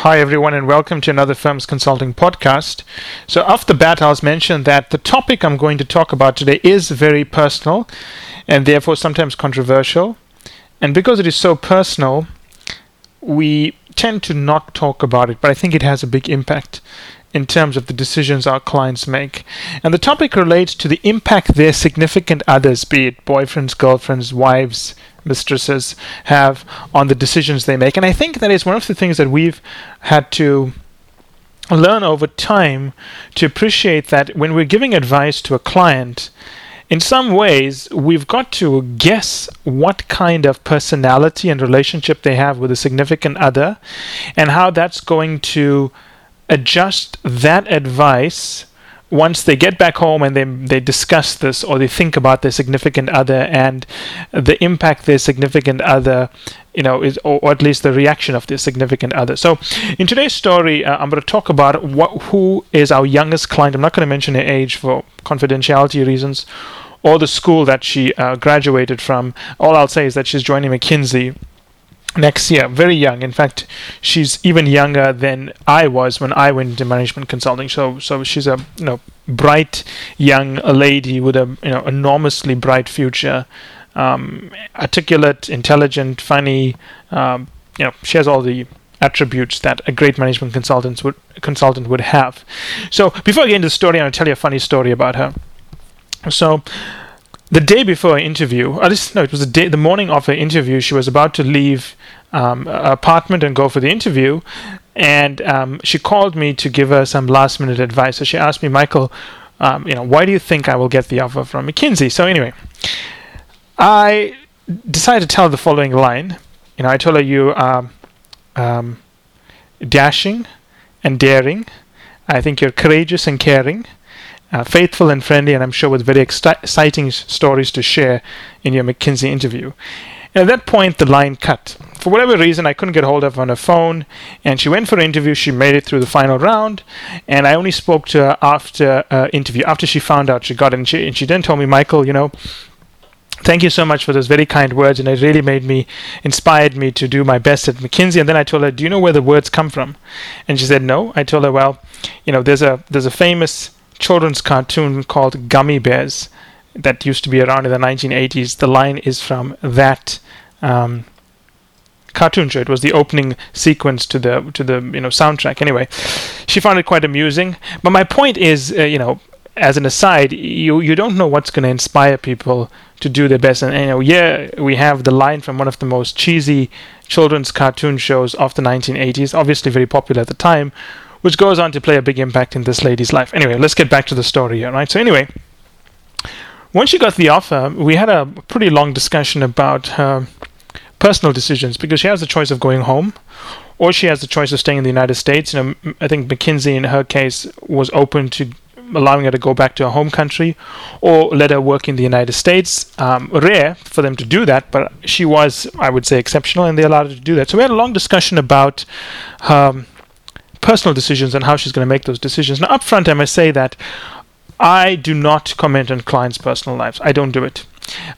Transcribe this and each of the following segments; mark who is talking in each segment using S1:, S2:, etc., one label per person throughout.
S1: Hi, everyone, and welcome to another Firms Consulting podcast. So, off the bat, I'll mention that the topic I'm going to talk about today is very personal and therefore sometimes controversial. And because it is so personal, we tend to not talk about it, but I think it has a big impact in terms of the decisions our clients make. And the topic relates to the impact their significant others, be it boyfriends, girlfriends, wives, mistresses, have on the decisions they make. And I think that is one of the things that we've had to learn over time to appreciate that when we're giving advice to a client, in some ways, we've got to guess what kind of personality and relationship they have with a significant other and how that's going to adjust that advice once they get back home and they they discuss this or they think about their significant other and the impact their significant other you know is or, or at least the reaction of their significant other. So in today's story uh, i'm going to talk about what who is our youngest client. I'm not going to mention her age for confidentiality reasons or the school that she uh, graduated from. All i'll say is that she's joining mckinsey next year. Very young. In fact, she's even younger than I was when I went into management consulting. So, so she's a you know bright young lady with a you know enormously bright future. Um, articulate, intelligent, funny. Um, you know, she has all the attributes that a great management consultant would consultant would have. So, before I get into the story, I'm going to tell you a funny story about her. So, the day before her interview, at least no, it was the day, the morning of her interview. She was about to leave um, apartment and go for the interview, and um, she called me to give her some last minute advice. So she asked me, Michael, um, you know, why do you think I will get the offer from McKinsey? So anyway, I decided to tell the following line. You know, I told her you are um, dashing and daring. I think you're courageous and caring uh, faithful and friendly, and I'm sure with very exciting stories to share in your McKinsey interview. And at that point, the line cut. For whatever reason, I couldn't get hold of her on her phone, and she went for an interview. She made it through the final round, and I only spoke to her after uh, interview, after she found out she got it. And she, and she then told me, Michael, you know, thank you so much for those very kind words and it really made me inspired me to do my best at mckinsey and then i told her do you know where the words come from and she said no i told her well you know there's a there's a famous children's cartoon called Gummi Bears that used to be around in the 1980s. The line is from that um, cartoon show. It was the opening sequence to the to the you know soundtrack. Anyway, she found it quite amusing. But my point is, uh, you know, as an aside, you you don't know what's going to inspire people to do their best. And, you know, yeah, we have the line from one of the most cheesy children's cartoon shows of the 1980s, obviously very popular at the time, which goes on to play a big impact in this lady's life. Anyway, let's get back to the story here, right? So, anyway, once she got the offer, we had a pretty long discussion about her personal decisions because she has the choice of going home or she has the choice of staying in the United States. You know, I think McKinsey, in her case, was open to allowing her to go back to her home country or let her work in the United States. Um, rare for them to do that, but she was, I would say, exceptional, and they allowed her to do that. So we had a long discussion about her personal decisions and how she's going to make those decisions. Now, up front, I must say that I do not comment on clients' personal lives. I don't do it.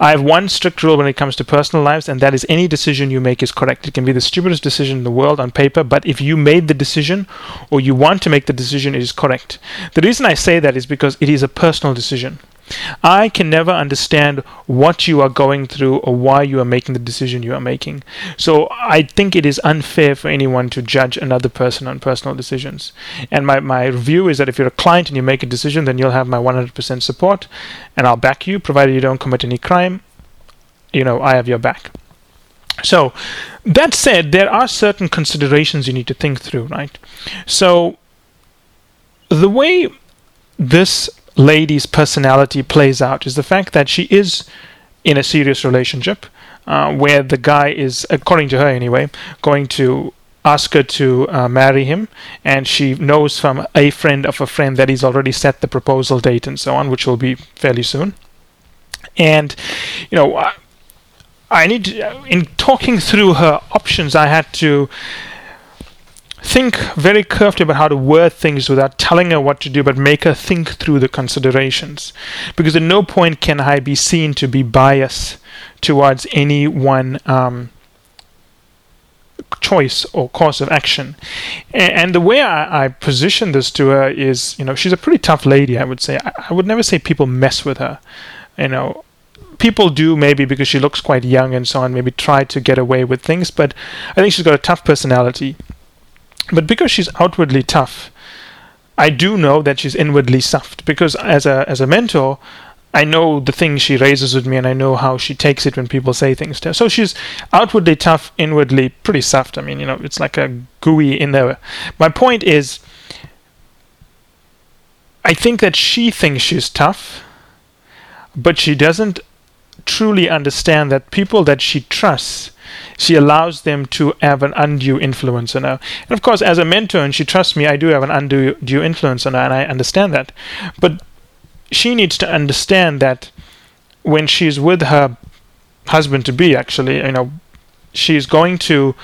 S1: I have one strict rule when it comes to personal lives, and that is any decision you make is correct. It can be the stupidest decision in the world on paper, but if you made the decision or you want to make the decision, it is correct. The reason I say that is because it is a personal decision. I can never understand what you are going through or why you are making the decision you are making. So I think it is unfair for anyone to judge another person on personal decisions. And my, my view is that if you're a client and you make a decision, then you'll have my 100% support and I'll back you, provided you don't commit any crime. You know, I have your back. So, that said, there are certain considerations you need to think through, right? So, the way this lady's personality plays out is the fact that she is in a serious relationship uh, where the guy is, according to her anyway, going to ask her to uh, marry him, and she knows from a friend of a friend that he's already set the proposal date and so on, which will be fairly soon. And, you know, I, I need to, in talking through her options, I had to think very carefully about how to word things without telling her what to do, but make her think through the considerations. Because at no point can I be seen to be biased towards any one um, choice or course of action. And, and the way I, I, position this to her is, you know, she's a pretty tough lady, I would say. I, I would never say people mess with her. You know, people do maybe because she looks quite young and so on, maybe try to get away with things, but I think she's got a tough personality. But because she's outwardly tough, I do know that she's inwardly soft because as a as a mentor, I know the things she raises with me and I know how she takes it when people say things to her. So she's outwardly tough, inwardly pretty soft. I mean, you know, it's like a gooey in there. My point is, I think that she thinks she's tough, but she doesn't truly understand that people that she trusts, she allows them to have an undue influence on her. And of course, as a mentor, and she trusts me, I do have an undue influence on her, and I understand that. But she needs to understand that when she's with her husband to be, actually, you know, she's going to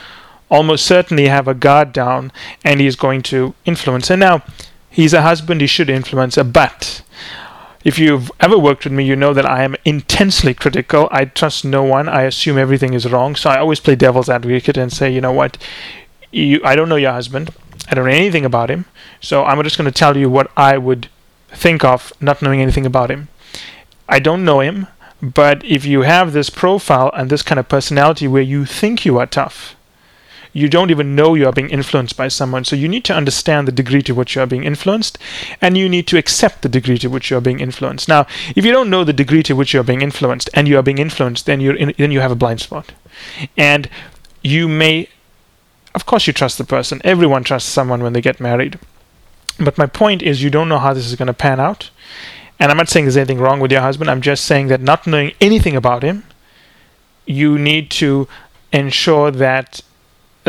S1: almost certainly have a guard down and he's going to influence her. Now, he's a husband, he should influence her, but if you've ever worked with me, you know that I am intensely critical. I trust no one. I assume everything is wrong. So I always play devil's advocate and say, you know what, you, I don't know your husband. I don't know anything about him. So I'm just going to tell you what I would think of not knowing anything about him. I don't know him, but if you have this profile and this kind of personality where you think you are tough, you don't even know you are being influenced by someone. So you need to understand the degree to which you are being influenced, and you need to accept the degree to which you are being influenced. Now, if you don't know the degree to which you are being influenced, and you are being influenced, then in, then you have a blind spot, and you may, of course, you trust the person. Everyone trusts someone when they get married. But my point is, you don't know how this is going to pan out. And I'm not saying there's anything wrong with your husband. I'm just saying that not knowing anything about him, you need to ensure that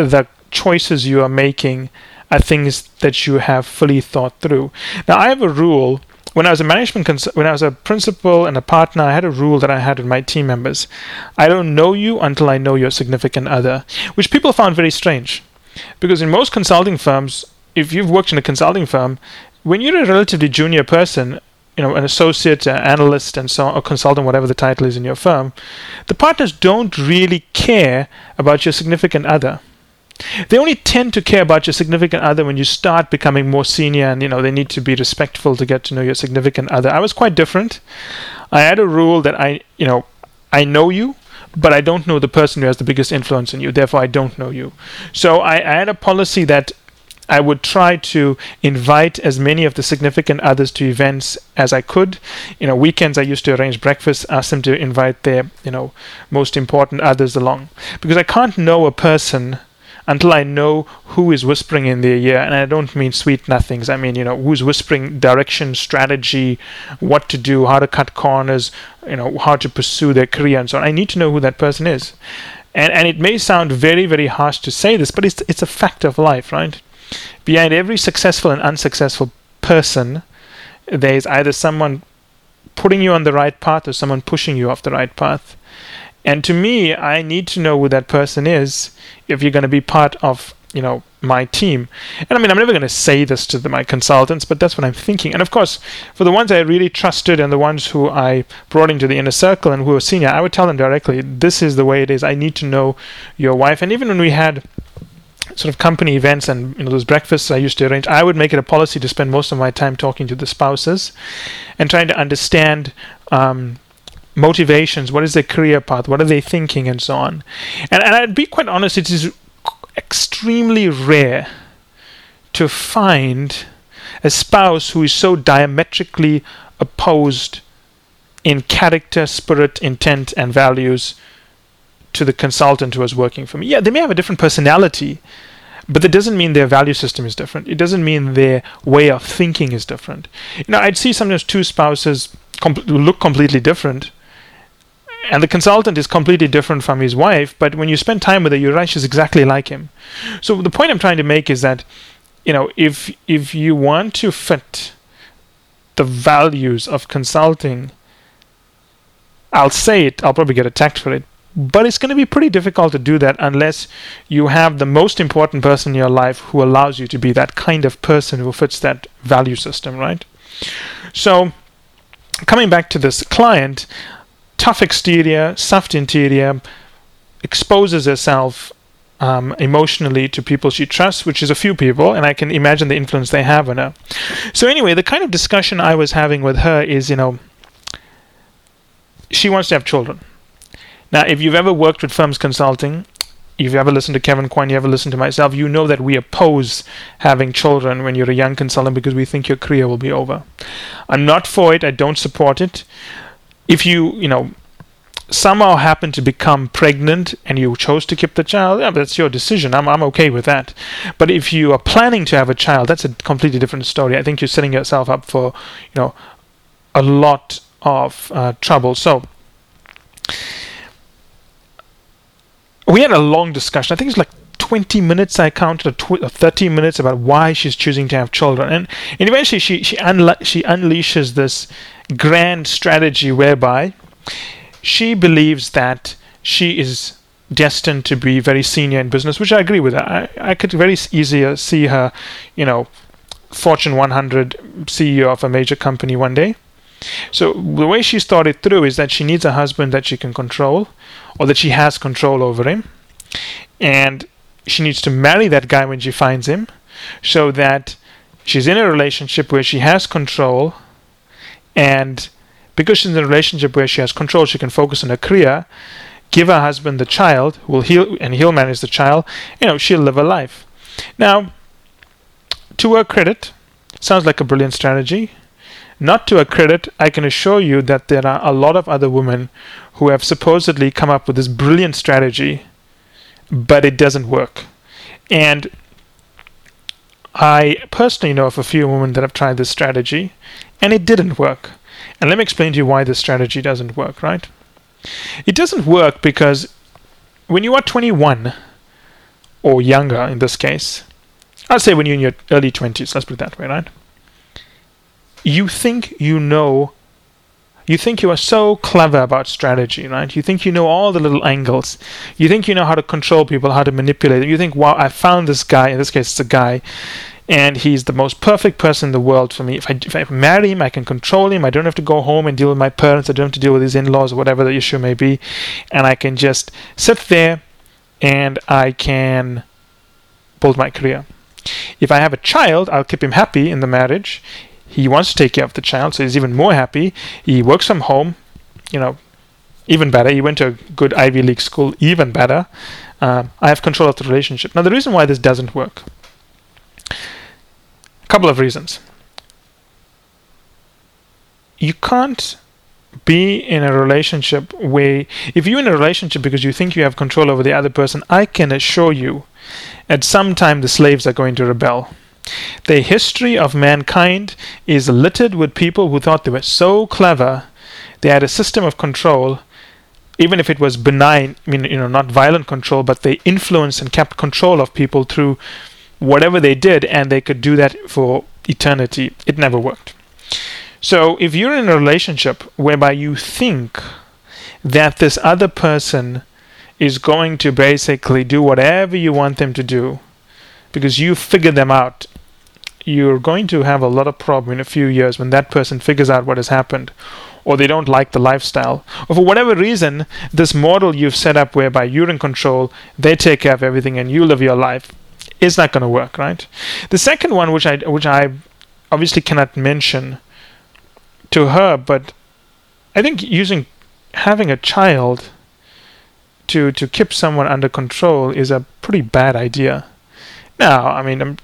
S1: the choices you are making are things that you have fully thought through. Now, I have a rule. When I was a management, cons- when I was a principal and a partner, I had a rule that I had with my team members. I don't know you until I know your significant other, which people found very strange, because in most consulting firms, if you've worked in a consulting firm, when you're a relatively junior person, you know, an associate, an analyst, and so on, or consultant, whatever the title is in your firm, the partners don't really care about your significant other. They only tend to care about your significant other when you start becoming more senior, and you know they need to be respectful to get to know your significant other. I was quite different. I had a rule that I, you know, I know you, but I don't know the person who has the biggest influence on you. Therefore, I don't know you. So I, I had a policy that I would try to invite as many of the significant others to events as I could. You know, weekends I used to arrange breakfast, ask them to invite their, you know, most important others along. Because I can't know a person until I know who is whispering in their ear. And I don't mean sweet nothings. I mean, you know, who's whispering direction, strategy, what to do, how to cut corners, you know, how to pursue their career and so on. I need to know who that person is. And, and it may sound very, very harsh to say this, but it's, it's a fact of life, right? behind every successful and unsuccessful person, there is either someone putting you on the right path or someone pushing you off the right path. And to me, I need to know who that person is if you're going to be part of, you know, my team. And I mean, I'm never going to say this to the, my consultants, but that's what I'm thinking. And of course, for the ones I really trusted and the ones who I brought into the inner circle and who were senior, I would tell them directly, this is the way it is. I need to know your wife. And even when we had sort of company events and you know those breakfasts I used to arrange, I would make it a policy to spend most of my time talking to the spouses and trying to understand um, motivations, what is their career path, what are they thinking, and so on. And, and I'd be quite honest, it is extremely rare to find a spouse who is so diametrically opposed in character, spirit, intent, and values to the consultant who is working for me. Yeah, they may have a different personality, but that doesn't mean their value system is different. It doesn't mean their way of thinking is different. You know, I'd see sometimes two spouses com- look completely different, and the consultant is completely different from his wife. But when you spend time with her, you realize she's exactly like him. So the point I'm trying to make is that, you know, if if you want to fit the values of consulting, I'll say it. I'll probably get attacked for it, but it's going to be pretty difficult to do that unless you have the most important person in your life who allows you to be that kind of person who fits that value system, right? So, coming back to this client, tough exterior, soft interior, exposes herself um, emotionally to people she trusts, which is a few people, and I can imagine the influence they have on her. So, anyway, the kind of discussion I was having with her is you know, she wants to have children. Now, if you've ever worked with firms consulting, if you've ever listened to Kevin Kwan, you ever listened to myself, you know that we oppose having children when you're a young consultant because we think your career will be over. I'm not for it, I don't support it. If you, you know, somehow happen to become pregnant and you chose to keep the child, yeah, that's your decision. I'm, I'm okay with that. But if you are planning to have a child, that's a completely different story. I think you're setting yourself up for, you know, a lot of uh, trouble. So, we had a long discussion. I think it's like 20 minutes I counted, or, 30 minutes about why she's choosing to have children. And, and eventually she, she, unle- she unleashes this grand strategy whereby she believes that she is destined to be very senior in business, which I agree with. I, I could very easily see her, you know, Fortune 100 CEO of a major company one day. So the way she's thought it through is that she needs a husband that she can control, or that she has control over him, and she needs to marry that guy when she finds him, so that she's in a relationship where she has control, and because she's in a relationship where she has control, she can focus on her career, give her husband the child, will heal, and he'll manage the child. You know, she'll live a life. Now, to her credit, sounds like a brilliant strategy. Not to her credit, I can assure you that there are a lot of other women who have supposedly come up with this brilliant strategy, but it doesn't work. And I personally know of a few women that have tried this strategy, and it didn't work. And let me explain to you why this strategy doesn't work, right? It doesn't work because when you are 21 or younger in this case, I'll say when you're in your early 20s, let's put it that way, right? You think you know, you think you are so clever about strategy, right? You think you know all the little angles. You think you know how to control people, how to manipulate them. You think, wow, I found this guy, in this case, it's a guy, and he's the most perfect person in the world for me. If I, if I marry him, I can control him. I don't have to go home and deal with my parents. I don't have to deal with his in laws or whatever the issue may be. And I can just sit there and I can build my career. If I have a child, I'll keep him happy in the marriage. He wants to take care of the child, so he's even more happy. He works from home, you know, even better. He went to a good Ivy League school, even better. Uh, I have control of the relationship. Now, the reason why this doesn't work couple of reasons. You can't be in a relationship where if you're in a relationship because you think you have control over the other person, I can assure you at some time the slaves are going to rebel. The history of mankind is littered with people who thought they were so clever, they had a system of control, even if it was benign, I mean, you know, not violent control, but they influenced and kept control of people through whatever they did, and they could do that for eternity. It never worked. So if you're in a relationship whereby you think that this other person is going to basically do whatever you want them to do because you figured them out, you're going to have a lot of problem in a few years when that person figures out what has happened or they don't like the lifestyle or for whatever reason this model you've set up whereby you're in control they take care of everything and you live your life is not going to work, right? The second one, which I which I obviously cannot mention to her, but I think using having a child to to keep someone under control is a pretty bad idea. Now, I mean, I'm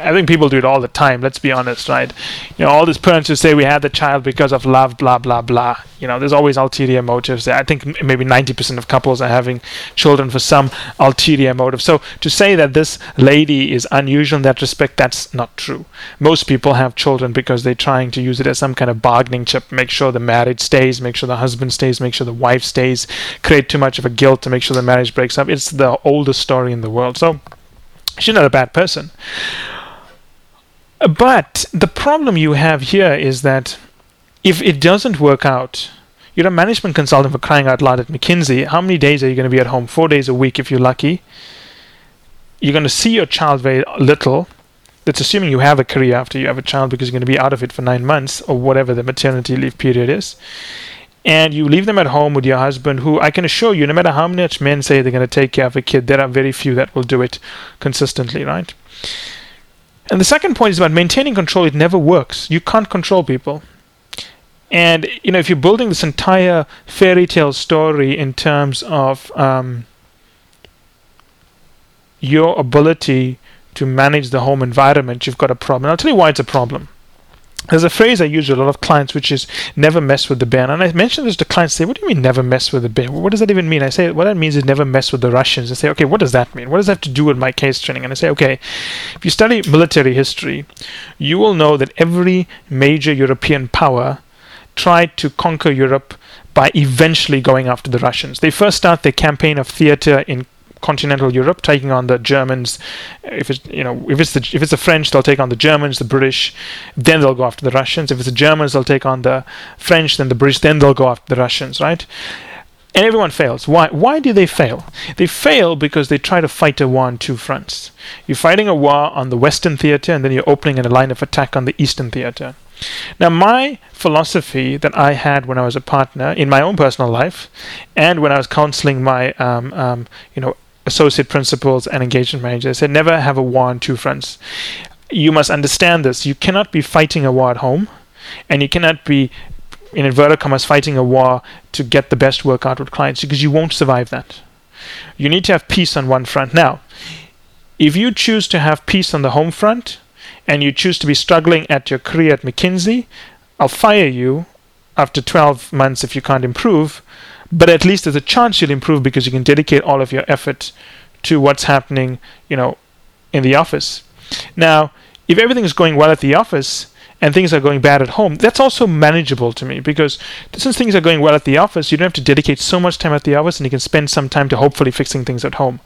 S1: I think people do it all the time. Let's be honest, right? You know, all these parents who say we had the child because of love, blah blah blah. You know, there's always ulterior motives. There. I think maybe 90% of couples are having children for some ulterior motive. So to say that this lady is unusual in that respect, that's not true. Most people have children because they're trying to use it as some kind of bargaining chip. Make sure the marriage stays, make sure the husband stays, make sure the wife stays. Create too much of a guilt to make sure the marriage breaks up. It's the oldest story in the world. So she's not a bad person. But the problem you have here is that if it doesn't work out, you're a management consultant for crying out loud at McKinsey. How many days are you going to be at home? Four days a week if you're lucky. You're going to see your child very little. That's assuming you have a career after you have a child because you're going to be out of it for nine months or whatever the maternity leave period is. and you leave them at home with your husband, who I can assure you, no matter how much men say they're going to take care of a kid, there are very few that will do it consistently, right? And the second point is about maintaining control. It never works. You can't control people. And you know, if you're building this entire fairy tale story in terms of um, your ability to manage the home environment, you've got a problem. I'll tell you why it's a problem. There's a phrase I use with a lot of clients, which is never mess with the bear. And I mention this to clients, say, What do you mean never mess with the bear? What does that even mean? I say, What that means is never mess with the Russians. I say, Okay, what does that mean? What does that have to do with my case training? And I say, Okay, if you study military history, you will know that every major European power tried to conquer Europe by eventually going after the Russians. They first start their campaign of theater in continental Europe, taking on the Germans. If it's you know if it's the if it's the French, they'll take on the Germans, the British. Then they'll go after the Russians. If it's the Germans, they'll take on the French, then the British. Then they'll go after the Russians, right? And everyone fails. Why? Why do they fail? They fail because they try to fight a war on two fronts. You're fighting a war on the Western theater, and then you're opening a line of attack on the Eastern theater. Now, my philosophy that I had when I was a partner in my own personal life, and when I was counseling my, um, um, you know, associate principals and engagement managers, said never have a war on two fronts. You must understand this. You cannot be fighting a war at home, and you cannot be, in inverted commas, fighting a war to get the best work out with clients because you won't survive that. You need to have peace on one front. Now, if you choose to have peace on the home front, and you choose to be struggling at your career at McKinsey, I'll fire you after 12 months if you can't improve. But at least there's a chance you'll improve because you can dedicate all of your effort to what's happening, you know, in the office. Now, if everything is going well at the office, and things are going bad at home, that's also manageable to me because since things are going well at the office, you don't have to dedicate so much time at the office and you can spend some time to hopefully fixing things at home.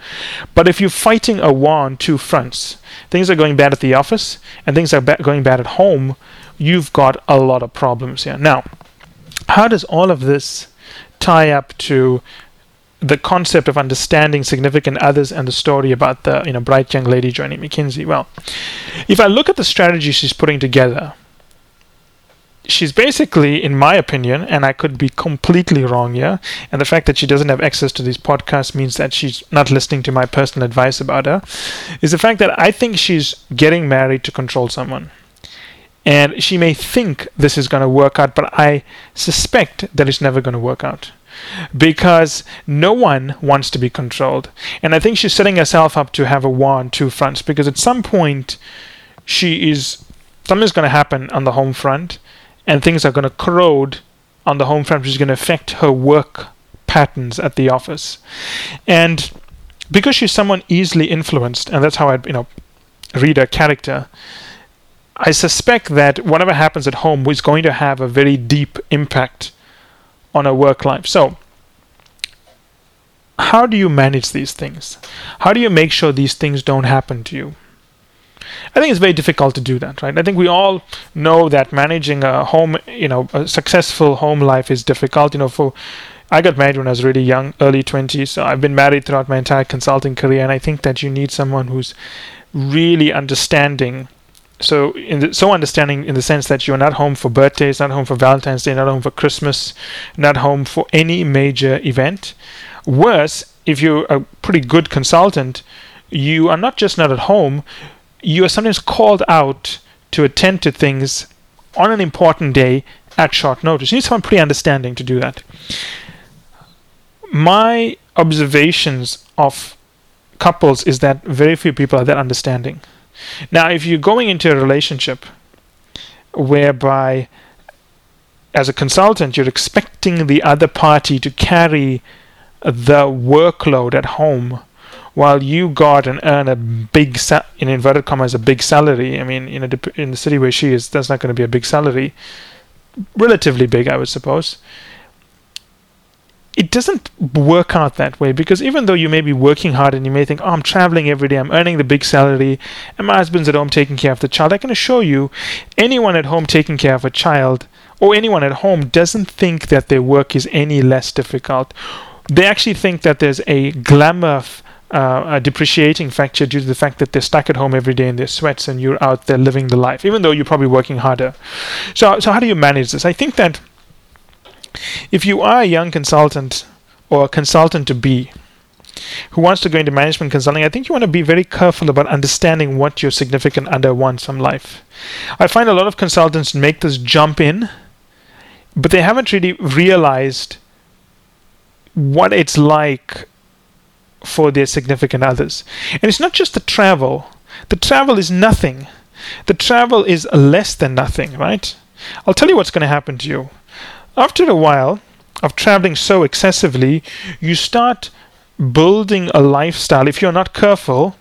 S1: But if you're fighting a war on two fronts, things are going bad at the office and things are ba- going bad at home, you've got a lot of problems here. Now, how does all of this tie up to the concept of understanding significant others and the story about the you know bright young lady joining McKinsey. Well, if I look at the strategy she's putting together, she's basically, in my opinion, and I could be completely wrong here, and the fact that she doesn't have access to these podcasts means that she's not listening to my personal advice about her, is the fact that I think she's getting married to control someone. And she may think this is going to work out, but I suspect that it's never going to work out. Because no one wants to be controlled. And I think she's setting herself up to have a war on two fronts. Because at some point, she is something's going to happen on the home front and things are going to corrode on the home front, which is going to affect her work patterns at the office. And because she's someone easily influenced, and that's how I, you know, read her character, I suspect that whatever happens at home is going to have a very deep impact on her work life. So, how do you manage these things? How do you make sure these things don't happen to you? I think it's very difficult to do that, right? I think we all know that managing a home, you know, a successful home life is difficult. You know, for I got married when I was really young, early 20s. So I've been married throughout my entire consulting career, and I think that you need someone who's really understanding. So, the, so understanding in the sense that you're not home for birthdays, not home for Valentine's Day, not home for Christmas, not home for any major event. Worse, if you're a pretty good consultant, you are not just not at home, you are sometimes called out to attend to things on an important day at short notice. You need someone pretty understanding to do that. My observations of couples is that very few people are that understanding. Now, if you're going into a relationship whereby, as a consultant, you're expecting the other party to carry the workload at home while you got and earn a big sa- in inverted commas a big salary i mean in, a, in the city where she is that's not going to be a big salary. Relatively big i would suppose it doesn't work out that way because even though you may be working hard and you may think, oh, I'm traveling every day, I'm earning the big salary, and my husband's at home taking care of the child, I can assure you, anyone at home taking care of a child or anyone at home doesn't think that their work is any less difficult. They actually think that there's a glamour uh, a depreciating factor due to the fact that they're stuck at home every day in their sweats and you're out there living the life, even though you're probably working harder. So, so how do you manage this? I think that If you are a young consultant or a consultant to be who wants to go into management consulting, I think you want to be very careful about understanding what your significant other wants from life. I find a lot of consultants make this jump in, but they haven't really realized what it's like for their significant others. And it's not just the travel, the travel is nothing. The travel is less than nothing, right? I'll tell you what's going to happen to you. After a while of traveling so excessively, you start building a lifestyle, if you're not careful,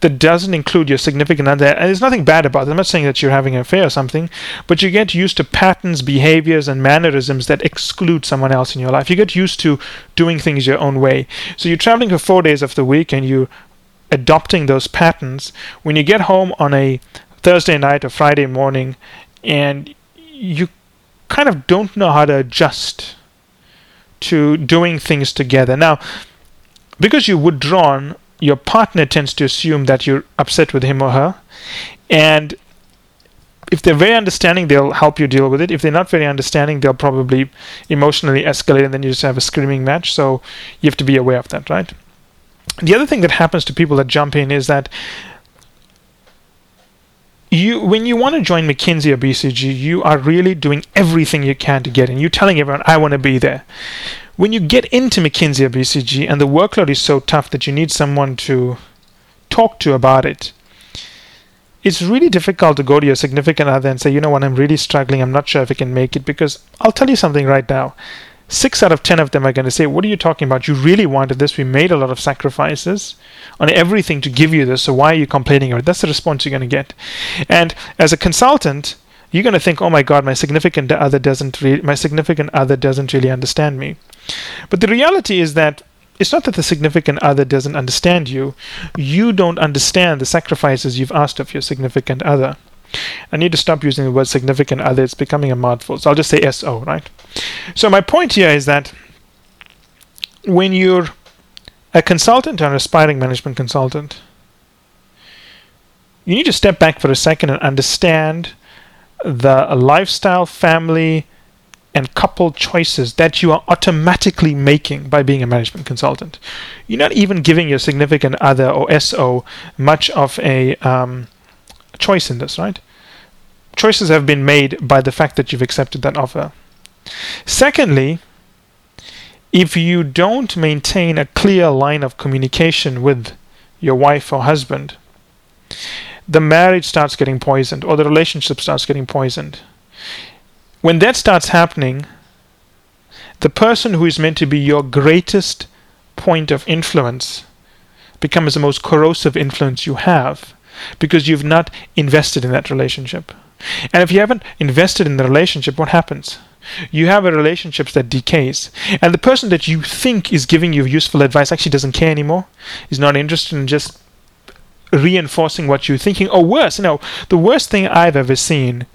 S1: that doesn't include your significant other. And there's nothing bad about it. I'm not saying that you're having an affair or something, but you get used to patterns, behaviors, and mannerisms that exclude someone else in your life. You get used to doing things your own way. So you're traveling for four days of the week and you're adopting those patterns. When you get home on a Thursday night or Friday morning and you kind of don't know how to adjust to doing things together. Now, because you're withdrawn, your partner tends to assume that you're upset with him or her. And if they're very understanding, they'll help you deal with it. If they're not very understanding, they'll probably emotionally escalate and then you just have a screaming match. So you have to be aware of that, right? The other thing that happens to people that jump in is that you when you want to join McKinsey or BCG, you are really doing everything you can to get in. You're telling everyone, I want to be there. When you get into McKinsey or BCG and the workload is so tough that you need someone to talk to about it, it's really difficult to go to your significant other and say, you know what, I'm really struggling. I'm not sure if I can make it because I'll tell you something right now six out of ten of them are going to say, What are you talking about? You really wanted this. We made a lot of sacrifices on everything to give you this. So why are you complaining it? That's the response you're going to get. And as a consultant, you're going to think, Oh my God, my significant other doesn't re- my significant other doesn't really understand me. But the reality is that it's not that the significant other doesn't understand you. You don't understand the sacrifices you've asked of your significant other. I need to stop using the word significant other. It's becoming a mouthful. So I'll just say SO, right? So my point here is that when you're a consultant or an aspiring management consultant, you need to step back for a second and understand the lifestyle, family, and couple choices that you are automatically making by being a management consultant. You're not even giving your significant other or SO much of a um, choice in this, right? Choices have been made by the fact that you've accepted that offer. Secondly, if you don't maintain a clear line of communication with your wife or husband, the marriage starts getting poisoned or the relationship starts getting poisoned. When that starts happening, the person who is meant to be your greatest point of influence becomes the most corrosive influence you have because you've not invested in that relationship. And if you haven't invested in the relationship, what happens? You have a relationship that decays. And the person that you think is giving you useful advice actually doesn't care anymore, is not interested in just reinforcing what you're thinking. Or worse, you know, the worst thing I've ever seen,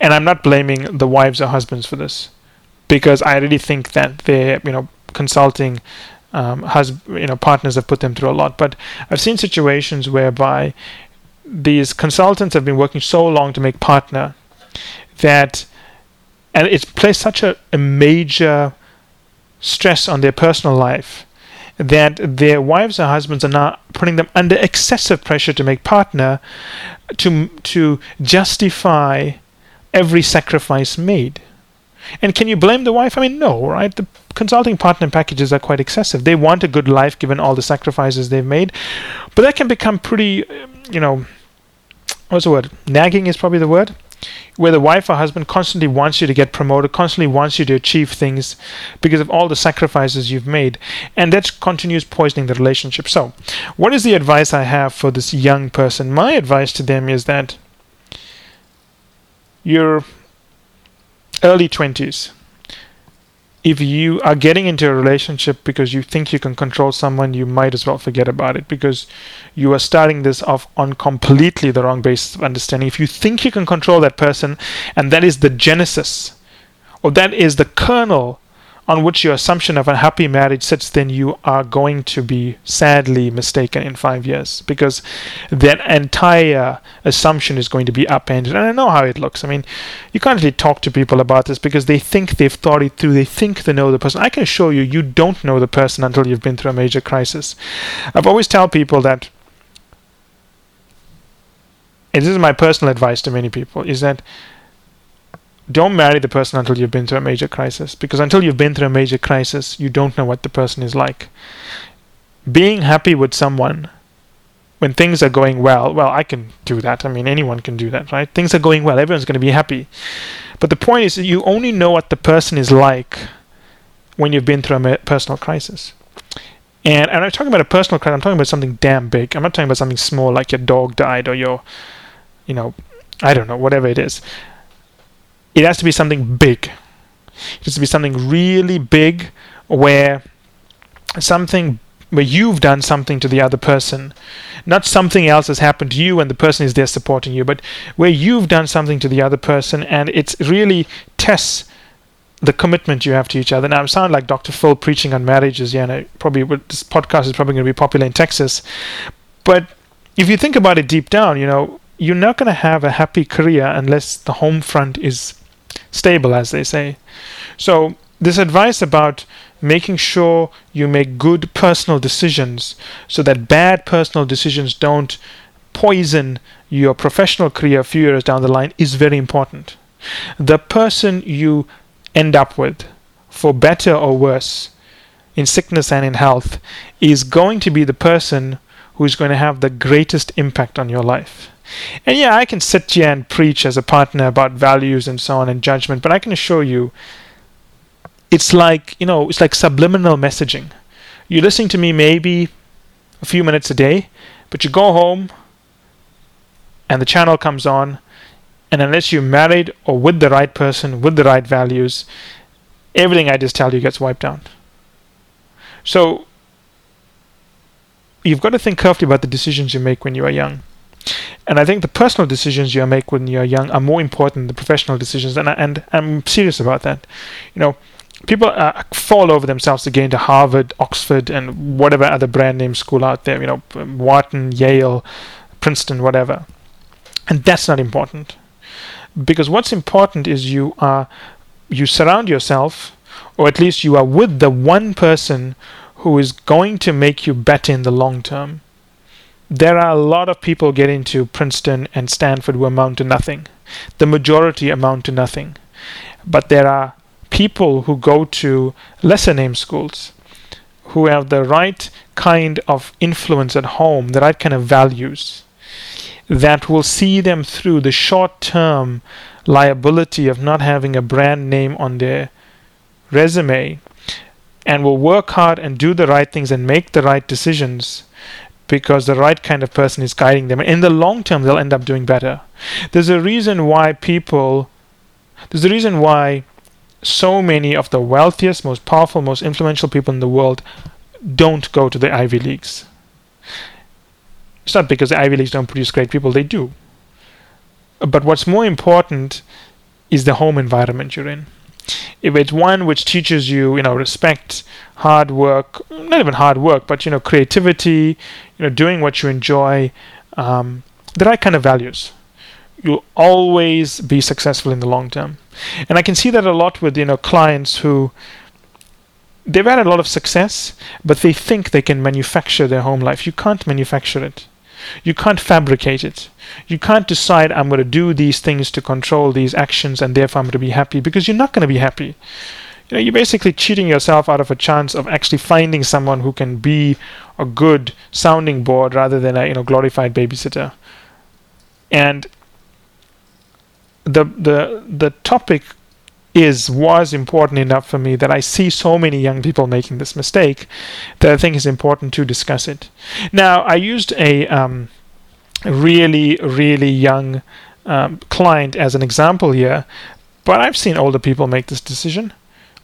S1: and I'm not blaming the wives or husbands for this, because I really think that they're, you know, consulting um, you know partners have put them through a lot. But I've seen situations whereby these consultants have been working so long to make partner that and it's placed such a, a major stress on their personal life that their wives or husbands are now putting them under excessive pressure to make partner to to justify every sacrifice made. And can you blame the wife? I mean, no, right? The consulting partner packages are quite excessive. They want a good life given all the sacrifices they've made, but that can become pretty, you know, what's the word? Nagging is probably the word. Where the wife or husband constantly wants you to get promoted, constantly wants you to achieve things because of all the sacrifices you've made. And that continues poisoning the relationship. So, what is the advice I have for this young person? My advice to them is that you're early 20s, if you are getting into a relationship because you think you can control someone, you might as well forget about it because you are starting this off on completely the wrong basis of understanding. If you think you can control that person, and that is the genesis, or that is the kernel on which your assumption of a happy marriage sits, then you are going to be sadly mistaken in five years because that entire assumption is going to be upended. And I know how it looks. I mean, you can't really talk to people about this because they think they've thought it through, they think they know the person. I can assure you, you don't know the person until you've been through a major crisis. I've always tell people that. And this is my personal advice to many people is that don't marry the person until you've been through a major crisis because until you've been through a major crisis you don't know what the person is like. Being happy with someone when things are going well well i can do that. I mean anyone can do that right? Things are going well everyone's going to be happy. But the point is you only know what the person is like when you've been through a personal crisis. And, and i'm talking about a personal crisis i'm talking about something damn big. I'm not talking about something small like your dog died or your you know i don't know whatever it is it has to be something big. It has to be something really big where something where you've done something to the other person. Not something else has happened to you and the person is there supporting you, but where you've done something to the other person and it really tests the commitment you have to each other. Now, I sound like Dr. Phil preaching on marriages, yeah, and probably this podcast is probably going to be popular in Texas. But if you think about it deep down, you know, you're not going to have a happy career unless the home front is stable, as they say. So, this advice about making sure you make good personal decisions so that bad personal decisions don't poison your professional career a few years down the line is very important. The person you end up with, for better or worse, in sickness and in health, is going to be the person who is going to have the greatest impact on your life. And yeah, I can sit here and preach as a partner about values and so on and judgment, but I can assure you, it's like, you know, it's like subliminal messaging. You're listening to me maybe a few minutes a day, but you go home and the channel comes on, and unless you're married or with the right person, with the right values, everything I just tell you gets wiped out. So, you've got to think carefully about the decisions you make when you are young. And I think the personal decisions you make when you're young are more important than the professional decisions. And, I, and I'm serious about that. You know, people uh, fall over themselves to get into Harvard, Oxford, and whatever other brand name school out there. You know, Wharton, Yale, Princeton, whatever. And that's not important. Because what's important is you are you surround yourself, or at least you are with the one person who is going to make you better in the long term there are a lot of people getting to Princeton and Stanford who amount to nothing. The majority amount to nothing. But there are people who go to lesser name schools who have the right kind of influence at home, the right kind of values that will see them through the short term liability of not having a brand name on their resume and will work hard and do the right things and make the right decisions because the right kind of person is guiding them. In the long term, they'll end up doing better. There's a reason why people, there's a reason why so many of the wealthiest, most powerful, most influential people in the world don't go to the Ivy Leagues. It's not because the Ivy Leagues don't produce great people, they do. But what's more important is the home environment you're in if it's one which teaches you, you know, respect, hard work, not even hard work, but you know, creativity, you know, doing what you enjoy, um, the right kind of values, you'll always be successful in the long term. And I can see that a lot with you know clients who they've had a lot of success, but they think they can manufacture their home life. You can't manufacture it. You can't fabricate it. You can't decide, I'm going to do these things to control these actions and therefore I'm going to be happy because you're not going to be happy. You know, you're basically cheating yourself out of a chance of actually finding someone who can be a good sounding board rather than a you know glorified babysitter. And the the the topic is was important enough for me that I see so many young people making this mistake that I think is important to discuss it. Now, I used a um, really, really young um, client as an example here, but I've seen older people make this decision.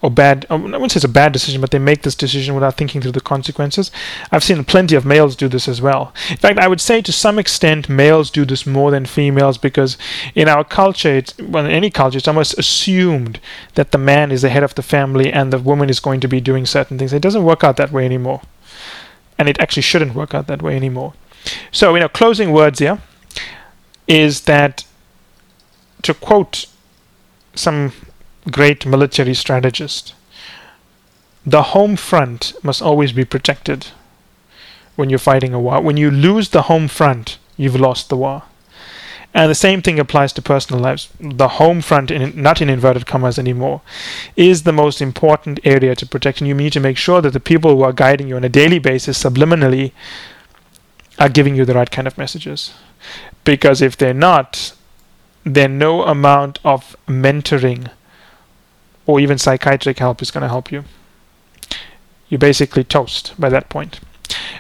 S1: Or bad. I wouldn't say it's a bad decision, but they make this decision without thinking through the consequences. I've seen plenty of males do this as well. In fact, I would say to some extent males do this more than females because in our culture, it's, well, in any culture, it's almost assumed that the man is the head of the family and the woman is going to be doing certain things. It doesn't work out that way anymore, and it actually shouldn't work out that way anymore. So, you know, closing words here is that to quote some great military strategist. The home front must always be protected when you're fighting a war. When you lose the home front, you've lost the war. And the same thing applies to personal lives. The home front, in, not in inverted commas anymore, is the most important area to protect. And you need to make sure that the people who are guiding you on a daily basis, subliminally, are giving you the right kind of messages. Because if they're not, then no amount of mentoring or even psychiatric help is going to help you. You're basically toast by that point.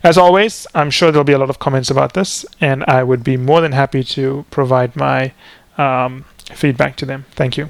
S1: As always, I'm sure there'll be a lot of comments about this, and I would be more than happy to provide my um, feedback to them. Thank you.